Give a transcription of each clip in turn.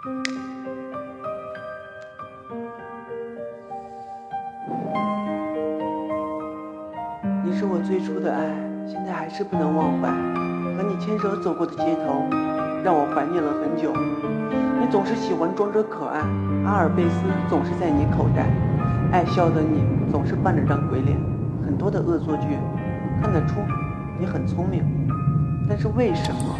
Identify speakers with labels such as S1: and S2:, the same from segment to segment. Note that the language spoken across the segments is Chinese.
S1: 你是我最初的爱，现在还是不能忘怀。和你牵手走过的街头，让我怀念了很久。你总是喜欢装着可爱，阿尔卑斯总是在你口袋，爱笑的你总是扮着张鬼脸。很多的恶作剧，看得出你很聪明，但是为什么？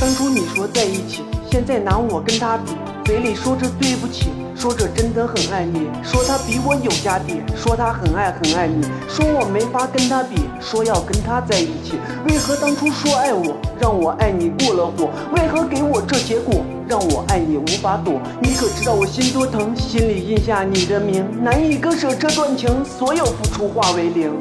S1: 当初你说在一起，现在拿我跟他比，嘴里说着对不起，说着真的很爱你，说他比我有家底，说他很爱很爱你，说我没法跟他比，说要跟他在一起。为何当初说爱我，让我爱你过了火？为何给我这结果，让我爱你无法躲？你可知道我心多疼，心里印下你的名，难以割舍这段情，所有付出化为零。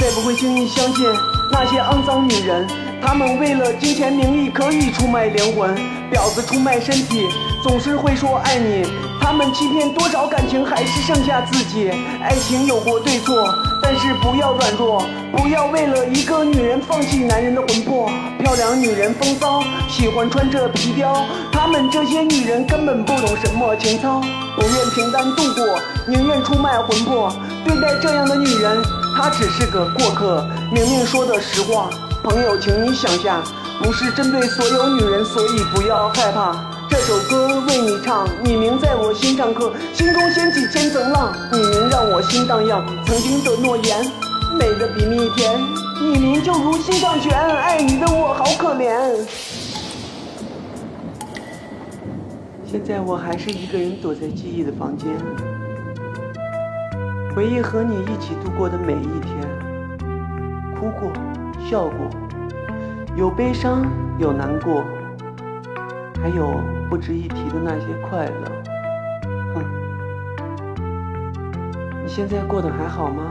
S1: 再不会轻易相信那些肮脏女人，她们为了金钱名利可以出卖灵魂，婊子出卖身体，总是会说爱你。她们欺骗多少感情，还是剩下自己。爱情有过对错，但是不要软弱，不要为了一个女人放弃男人的魂魄。漂亮女人风骚，喜欢穿着皮貂，她们这些女人根本不懂什么情操，不愿平淡度过，宁愿出卖魂魄。对待这样的女人。他只是个过客，明明说的实话，朋友，请你想下，不是针对所有女人，所以不要害怕。这首歌为你唱，你名在我心上刻，心中掀起千层浪，你名让我心荡漾。曾经的诺言，美的比蜜甜，你名就如心上泉，爱你的我好可怜。现在我还是一个人躲在记忆的房间。回忆和你一起度过的每一天，哭过，笑过，有悲伤，有难过，还有不值一提的那些快乐。哼，你现在过得还好吗？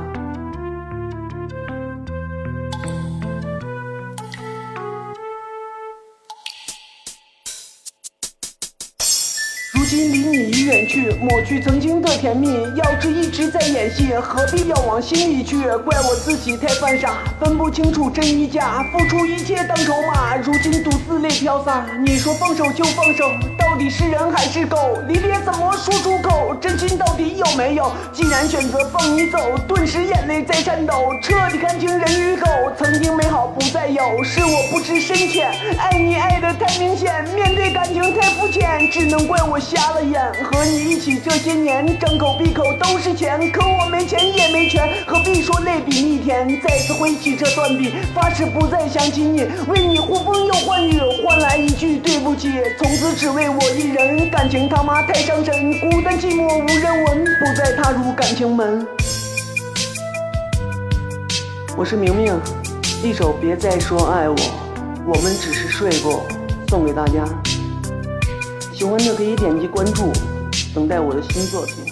S1: 如今离你已远去，抹去曾经的甜蜜。要是一直在演戏，何必要往心里去？怪我自己太犯傻，分不清楚真与假，付出一切当筹码。如今独自泪飘洒，你说放手就放手，到底是人还是狗？离别怎么说出口？真心到底有没有？既然选择放你走，顿时眼泪在颤抖，彻底看清人与狗。曾经美好不再有，是我不知深浅，爱你爱的太明显，面对感情太肤浅，只能怪我。瞎了眼，和你一起这些年，张口闭口都是钱，可我没钱也没权，何必说泪比蜜甜？再次挥起这断笔，发誓不再想起你，为你呼风又唤雨，换来一句对不起，从此只为我一人。感情他妈太伤神，孤单寂寞无人闻，不再踏入感情门。我是明明，一首别再说爱我，我们只是睡过，送给大家。喜欢的可以点击关注，等待我的新作品。